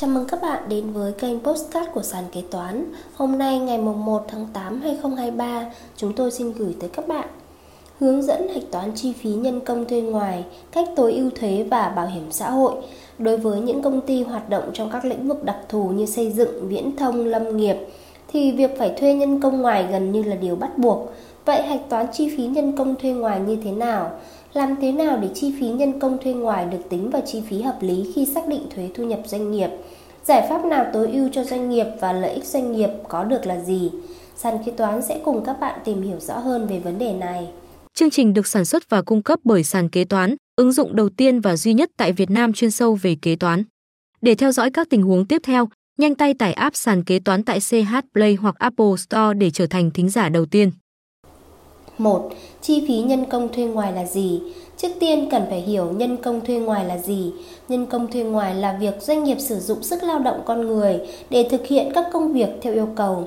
Chào mừng các bạn đến với kênh Postcard của sàn kế toán. Hôm nay ngày 1 tháng 8 2023, chúng tôi xin gửi tới các bạn hướng dẫn hạch toán chi phí nhân công thuê ngoài, cách tối ưu thuế và bảo hiểm xã hội đối với những công ty hoạt động trong các lĩnh vực đặc thù như xây dựng, viễn thông, lâm nghiệp thì việc phải thuê nhân công ngoài gần như là điều bắt buộc. Vậy hạch toán chi phí nhân công thuê ngoài như thế nào? Làm thế nào để chi phí nhân công thuê ngoài được tính vào chi phí hợp lý khi xác định thuế thu nhập doanh nghiệp? Giải pháp nào tối ưu cho doanh nghiệp và lợi ích doanh nghiệp có được là gì? Sàn kế toán sẽ cùng các bạn tìm hiểu rõ hơn về vấn đề này. Chương trình được sản xuất và cung cấp bởi sàn kế toán, ứng dụng đầu tiên và duy nhất tại Việt Nam chuyên sâu về kế toán. Để theo dõi các tình huống tiếp theo, nhanh tay tải app sàn kế toán tại CH Play hoặc Apple Store để trở thành thính giả đầu tiên. 1. Chi phí nhân công thuê ngoài là gì? Trước tiên cần phải hiểu nhân công thuê ngoài là gì. Nhân công thuê ngoài là việc doanh nghiệp sử dụng sức lao động con người để thực hiện các công việc theo yêu cầu.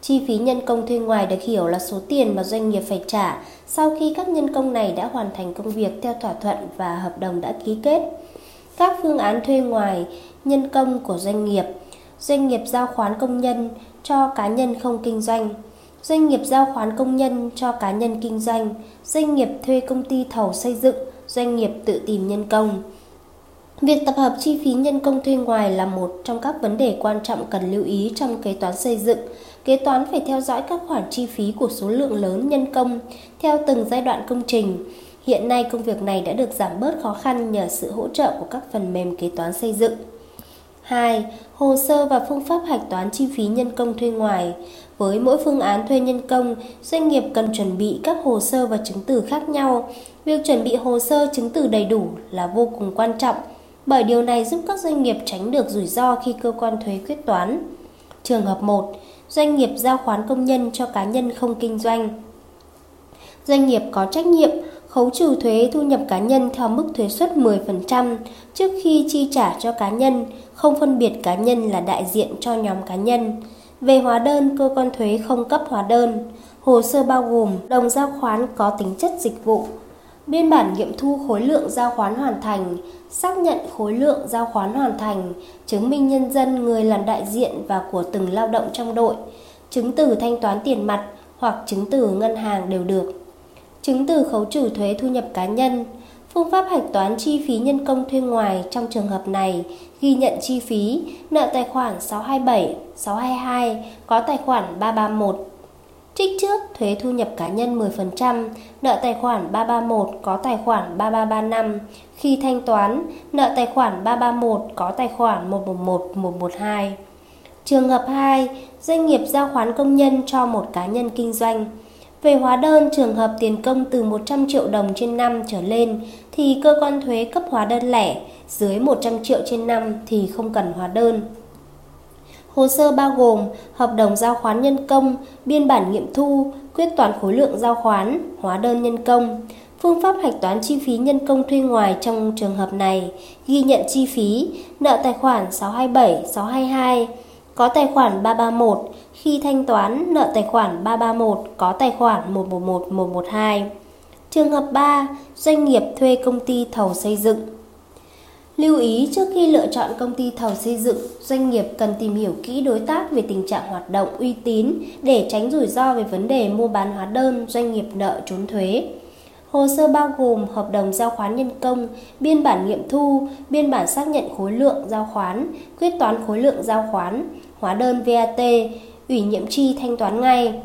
Chi phí nhân công thuê ngoài được hiểu là số tiền mà doanh nghiệp phải trả sau khi các nhân công này đã hoàn thành công việc theo thỏa thuận và hợp đồng đã ký kết. Các phương án thuê ngoài, nhân công của doanh nghiệp Doanh nghiệp giao khoán công nhân cho cá nhân không kinh doanh Doanh nghiệp giao khoán công nhân cho cá nhân kinh doanh, doanh nghiệp thuê công ty thầu xây dựng, doanh nghiệp tự tìm nhân công. Việc tập hợp chi phí nhân công thuê ngoài là một trong các vấn đề quan trọng cần lưu ý trong kế toán xây dựng. Kế toán phải theo dõi các khoản chi phí của số lượng lớn nhân công theo từng giai đoạn công trình. Hiện nay công việc này đã được giảm bớt khó khăn nhờ sự hỗ trợ của các phần mềm kế toán xây dựng. 2. Hồ sơ và phương pháp hạch toán chi phí nhân công thuê ngoài. Với mỗi phương án thuê nhân công, doanh nghiệp cần chuẩn bị các hồ sơ và chứng từ khác nhau. Việc chuẩn bị hồ sơ chứng từ đầy đủ là vô cùng quan trọng, bởi điều này giúp các doanh nghiệp tránh được rủi ro khi cơ quan thuế quyết toán. Trường hợp 1. Doanh nghiệp giao khoán công nhân cho cá nhân không kinh doanh. Doanh nghiệp có trách nhiệm khấu trừ thuế thu nhập cá nhân theo mức thuế suất 10% trước khi chi trả cho cá nhân, không phân biệt cá nhân là đại diện cho nhóm cá nhân. Về hóa đơn, cơ quan thuế không cấp hóa đơn. Hồ sơ bao gồm đồng giao khoán có tính chất dịch vụ, biên bản nghiệm thu khối lượng giao khoán hoàn thành, xác nhận khối lượng giao khoán hoàn thành, chứng minh nhân dân người làm đại diện và của từng lao động trong đội, chứng từ thanh toán tiền mặt hoặc chứng từ ngân hàng đều được. Chứng từ khấu trừ thuế thu nhập cá nhân, Phương pháp hạch toán chi phí nhân công thuê ngoài trong trường hợp này ghi nhận chi phí nợ tài khoản 627, 622 có tài khoản 331. Trích trước thuế thu nhập cá nhân 10%, nợ tài khoản 331 có tài khoản 3335. Khi thanh toán, nợ tài khoản 331 có tài khoản 111, 112. Trường hợp 2, doanh nghiệp giao khoán công nhân cho một cá nhân kinh doanh. Về hóa đơn trường hợp tiền công từ 100 triệu đồng trên năm trở lên thì cơ quan thuế cấp hóa đơn lẻ, dưới 100 triệu trên năm thì không cần hóa đơn. Hồ sơ bao gồm hợp đồng giao khoán nhân công, biên bản nghiệm thu, quyết toán khối lượng giao khoán, hóa đơn nhân công. Phương pháp hạch toán chi phí nhân công thuê ngoài trong trường hợp này ghi nhận chi phí, nợ tài khoản 627, 622, có tài khoản 331, khi thanh toán nợ tài khoản 331 có tài khoản 111, 112. Trường hợp 3, doanh nghiệp thuê công ty thầu xây dựng. Lưu ý trước khi lựa chọn công ty thầu xây dựng, doanh nghiệp cần tìm hiểu kỹ đối tác về tình trạng hoạt động uy tín để tránh rủi ro về vấn đề mua bán hóa đơn, doanh nghiệp nợ trốn thuế. Hồ sơ bao gồm hợp đồng giao khoán nhân công, biên bản nghiệm thu, biên bản xác nhận khối lượng giao khoán, quyết toán khối lượng giao khoán, hóa đơn VAT, ủy nhiệm chi thanh toán ngay.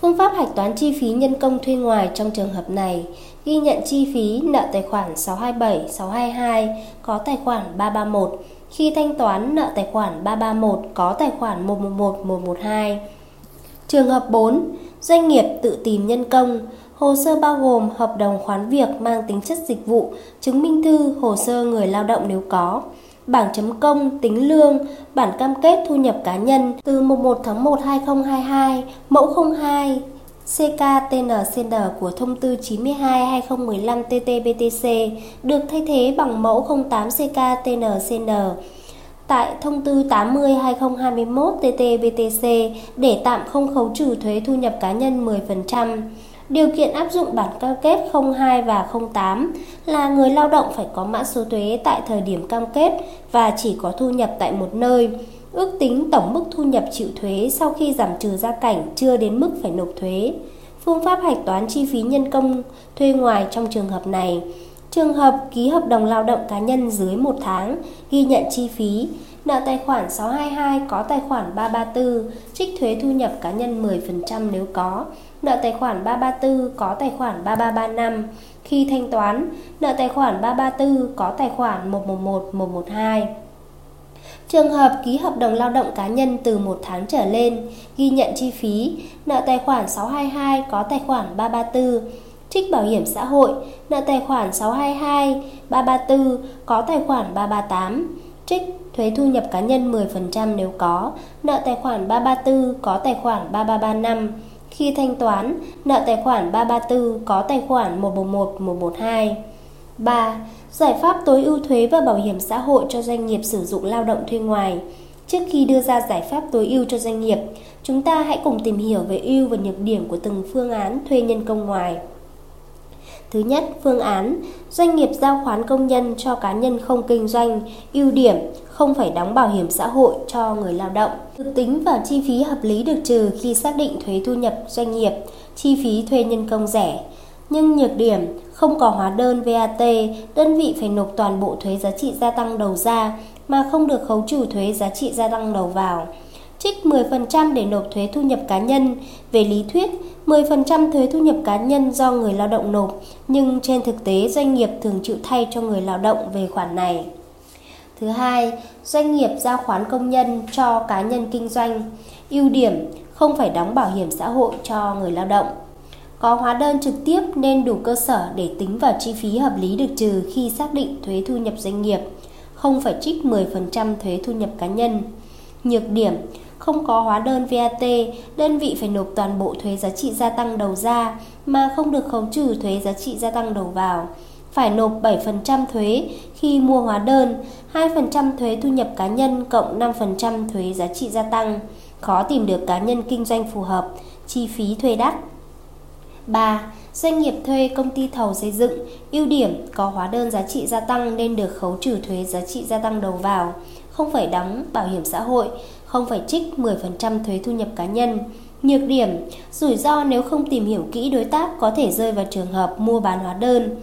Phương pháp hạch toán chi phí nhân công thuê ngoài trong trường hợp này ghi nhận chi phí nợ tài khoản 627, 622 có tài khoản 331 khi thanh toán nợ tài khoản 331 có tài khoản 111, 112. Trường hợp 4, doanh nghiệp tự tìm nhân công, hồ sơ bao gồm hợp đồng khoán việc mang tính chất dịch vụ, chứng minh thư, hồ sơ người lao động nếu có, bảng chấm công, tính lương, bản cam kết thu nhập cá nhân từ mùng 1 tháng 1 2022, mẫu 02 CKTNCN của thông tư 92/2015/TT-BTC được thay thế bằng mẫu 08 CKTNCN tại thông tư 80/2021/TT-BTC để tạm không khấu trừ thuế thu nhập cá nhân 10%. Điều kiện áp dụng bản cam kết 02 và 08 là người lao động phải có mã số thuế tại thời điểm cam kết và chỉ có thu nhập tại một nơi. Ước tính tổng mức thu nhập chịu thuế sau khi giảm trừ gia cảnh chưa đến mức phải nộp thuế. Phương pháp hạch toán chi phí nhân công thuê ngoài trong trường hợp này. Trường hợp ký hợp đồng lao động cá nhân dưới 1 tháng, ghi nhận chi phí, nợ tài khoản 622 có tài khoản 334, trích thuế thu nhập cá nhân 10% nếu có, nợ tài khoản 334 có tài khoản 3335. Khi thanh toán, nợ tài khoản 334 có tài khoản 111 112. Trường hợp ký hợp đồng lao động cá nhân từ 1 tháng trở lên, ghi nhận chi phí, nợ tài khoản 622 có tài khoản 334, trích bảo hiểm xã hội, nợ tài khoản 622, 334 có tài khoản 338, trích thuế thu nhập cá nhân 10% nếu có, nợ tài khoản 334 có tài khoản 3335. Khi thanh toán, nợ tài khoản 334 có tài khoản 111 112. 3. Giải pháp tối ưu thuế và bảo hiểm xã hội cho doanh nghiệp sử dụng lao động thuê ngoài. Trước khi đưa ra giải pháp tối ưu cho doanh nghiệp, chúng ta hãy cùng tìm hiểu về ưu và nhược điểm của từng phương án thuê nhân công ngoài. Thứ nhất, phương án doanh nghiệp giao khoán công nhân cho cá nhân không kinh doanh, ưu điểm không phải đóng bảo hiểm xã hội cho người lao động. Được tính vào chi phí hợp lý được trừ khi xác định thuế thu nhập doanh nghiệp, chi phí thuê nhân công rẻ. Nhưng nhược điểm không có hóa đơn VAT, đơn vị phải nộp toàn bộ thuế giá trị gia tăng đầu ra mà không được khấu trừ thuế giá trị gia tăng đầu vào. Trích 10% để nộp thuế thu nhập cá nhân. Về lý thuyết, 10% thuế thu nhập cá nhân do người lao động nộp, nhưng trên thực tế doanh nghiệp thường chịu thay cho người lao động về khoản này. Thứ hai, doanh nghiệp giao khoán công nhân cho cá nhân kinh doanh. Ưu điểm không phải đóng bảo hiểm xã hội cho người lao động. Có hóa đơn trực tiếp nên đủ cơ sở để tính vào chi phí hợp lý được trừ khi xác định thuế thu nhập doanh nghiệp, không phải trích 10% thuế thu nhập cá nhân. Nhược điểm, không có hóa đơn VAT, đơn vị phải nộp toàn bộ thuế giá trị gia tăng đầu ra mà không được khấu trừ thuế giá trị gia tăng đầu vào. Phải nộp 7% thuế khi mua hóa đơn, 2% thuế thu nhập cá nhân cộng 5% thuế giá trị gia tăng. Khó tìm được cá nhân kinh doanh phù hợp, chi phí thuê đắt. 3. Doanh nghiệp thuê công ty thầu xây dựng, ưu điểm có hóa đơn giá trị gia tăng nên được khấu trừ thuế giá trị gia tăng đầu vào, không phải đóng bảo hiểm xã hội, không phải trích 10% thuế thu nhập cá nhân. Nhược điểm, rủi ro nếu không tìm hiểu kỹ đối tác có thể rơi vào trường hợp mua bán hóa đơn.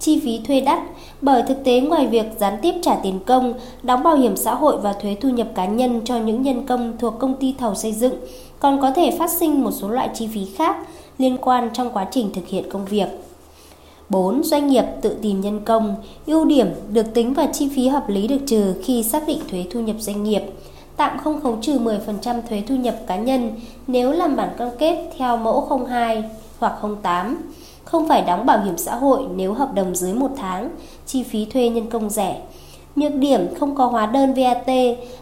Chi phí thuê đắt, bởi thực tế ngoài việc gián tiếp trả tiền công, đóng bảo hiểm xã hội và thuế thu nhập cá nhân cho những nhân công thuộc công ty thầu xây dựng, còn có thể phát sinh một số loại chi phí khác liên quan trong quá trình thực hiện công việc. 4. Doanh nghiệp tự tìm nhân công. Ưu điểm được tính vào chi phí hợp lý được trừ khi xác định thuế thu nhập doanh nghiệp tạm không khấu trừ 10% thuế thu nhập cá nhân nếu làm bản cam kết theo mẫu 02 hoặc 08, không phải đóng bảo hiểm xã hội nếu hợp đồng dưới một tháng, chi phí thuê nhân công rẻ. Nhược điểm không có hóa đơn VAT,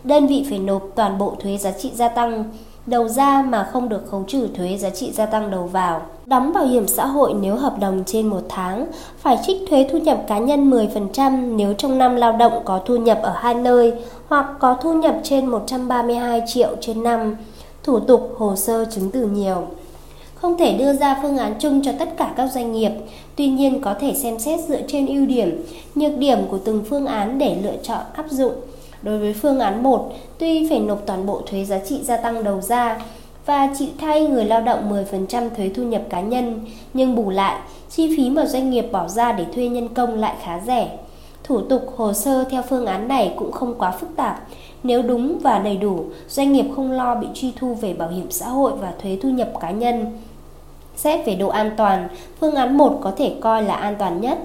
đơn vị phải nộp toàn bộ thuế giá trị gia tăng đầu ra mà không được khấu trừ thuế giá trị gia tăng đầu vào. Đóng bảo hiểm xã hội nếu hợp đồng trên một tháng, phải trích thuế thu nhập cá nhân 10% nếu trong năm lao động có thu nhập ở hai nơi hoặc có thu nhập trên 132 triệu trên năm. Thủ tục hồ sơ chứng từ nhiều. Không thể đưa ra phương án chung cho tất cả các doanh nghiệp, tuy nhiên có thể xem xét dựa trên ưu điểm, nhược điểm của từng phương án để lựa chọn áp dụng. Đối với phương án 1, tuy phải nộp toàn bộ thuế giá trị gia tăng đầu ra và chịu thay người lao động 10% thuế thu nhập cá nhân, nhưng bù lại, chi phí mà doanh nghiệp bỏ ra để thuê nhân công lại khá rẻ. Thủ tục hồ sơ theo phương án này cũng không quá phức tạp. Nếu đúng và đầy đủ, doanh nghiệp không lo bị truy thu về bảo hiểm xã hội và thuế thu nhập cá nhân. Xét về độ an toàn, phương án 1 có thể coi là an toàn nhất.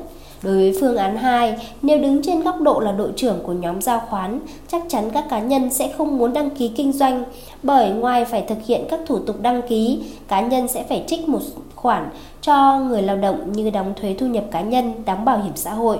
Đối với phương án 2, nếu đứng trên góc độ là đội trưởng của nhóm giao khoán, chắc chắn các cá nhân sẽ không muốn đăng ký kinh doanh, bởi ngoài phải thực hiện các thủ tục đăng ký, cá nhân sẽ phải trích một khoản cho người lao động như đóng thuế thu nhập cá nhân, đóng bảo hiểm xã hội.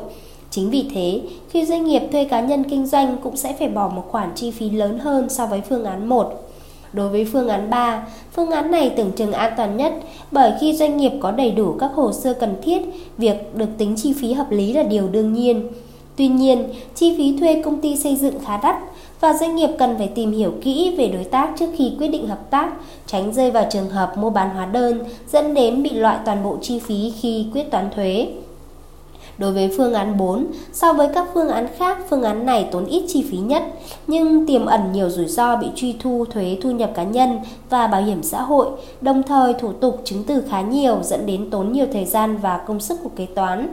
Chính vì thế, khi doanh nghiệp thuê cá nhân kinh doanh cũng sẽ phải bỏ một khoản chi phí lớn hơn so với phương án 1. Đối với phương án 3, phương án này tưởng chừng an toàn nhất bởi khi doanh nghiệp có đầy đủ các hồ sơ cần thiết, việc được tính chi phí hợp lý là điều đương nhiên. Tuy nhiên, chi phí thuê công ty xây dựng khá đắt và doanh nghiệp cần phải tìm hiểu kỹ về đối tác trước khi quyết định hợp tác, tránh rơi vào trường hợp mua bán hóa đơn dẫn đến bị loại toàn bộ chi phí khi quyết toán thuế. Đối với phương án 4, so với các phương án khác, phương án này tốn ít chi phí nhất, nhưng tiềm ẩn nhiều rủi ro bị truy thu thuế thu nhập cá nhân và bảo hiểm xã hội, đồng thời thủ tục chứng từ khá nhiều dẫn đến tốn nhiều thời gian và công sức của kế toán.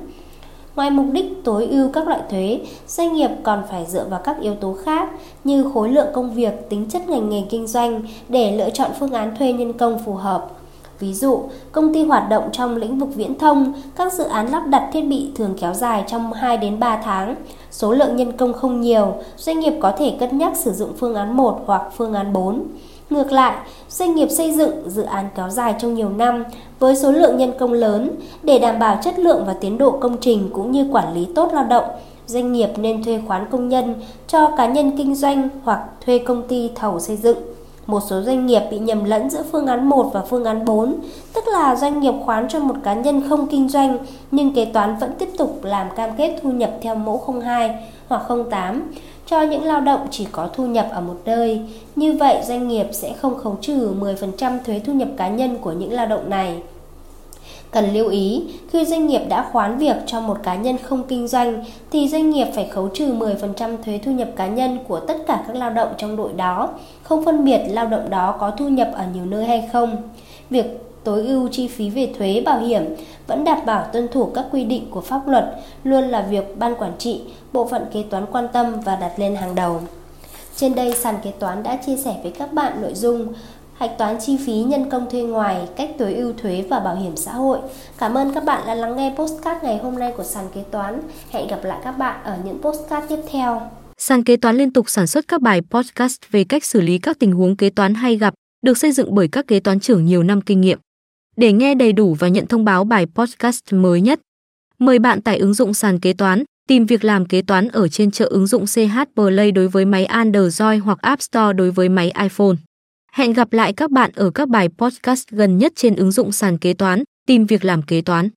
Ngoài mục đích tối ưu các loại thuế, doanh nghiệp còn phải dựa vào các yếu tố khác như khối lượng công việc, tính chất ngành nghề kinh doanh để lựa chọn phương án thuê nhân công phù hợp. Ví dụ, công ty hoạt động trong lĩnh vực viễn thông, các dự án lắp đặt thiết bị thường kéo dài trong 2 đến 3 tháng. Số lượng nhân công không nhiều, doanh nghiệp có thể cân nhắc sử dụng phương án 1 hoặc phương án 4. Ngược lại, doanh nghiệp xây dựng dự án kéo dài trong nhiều năm với số lượng nhân công lớn để đảm bảo chất lượng và tiến độ công trình cũng như quản lý tốt lao động. Doanh nghiệp nên thuê khoán công nhân cho cá nhân kinh doanh hoặc thuê công ty thầu xây dựng. Một số doanh nghiệp bị nhầm lẫn giữa phương án 1 và phương án 4, tức là doanh nghiệp khoán cho một cá nhân không kinh doanh nhưng kế toán vẫn tiếp tục làm cam kết thu nhập theo mẫu 02 hoặc 08 cho những lao động chỉ có thu nhập ở một nơi. Như vậy doanh nghiệp sẽ không khấu trừ 10% thuế thu nhập cá nhân của những lao động này. Cần lưu ý, khi doanh nghiệp đã khoán việc cho một cá nhân không kinh doanh thì doanh nghiệp phải khấu trừ 10% thuế thu nhập cá nhân của tất cả các lao động trong đội đó, không phân biệt lao động đó có thu nhập ở nhiều nơi hay không. Việc tối ưu chi phí về thuế bảo hiểm vẫn đảm bảo tuân thủ các quy định của pháp luật luôn là việc ban quản trị, bộ phận kế toán quan tâm và đặt lên hàng đầu. Trên đây sàn kế toán đã chia sẻ với các bạn nội dung hạch toán chi phí nhân công thuê ngoài, cách tối ưu thuế và bảo hiểm xã hội. Cảm ơn các bạn đã lắng nghe postcard ngày hôm nay của sàn kế toán. Hẹn gặp lại các bạn ở những postcard tiếp theo. Sàn kế toán liên tục sản xuất các bài podcast về cách xử lý các tình huống kế toán hay gặp, được xây dựng bởi các kế toán trưởng nhiều năm kinh nghiệm. Để nghe đầy đủ và nhận thông báo bài podcast mới nhất, mời bạn tải ứng dụng sàn kế toán, tìm việc làm kế toán ở trên chợ ứng dụng CH Play đối với máy Android hoặc App Store đối với máy iPhone. Hẹn gặp lại các bạn ở các bài podcast gần nhất trên ứng dụng sàn kế toán, tìm việc làm kế toán.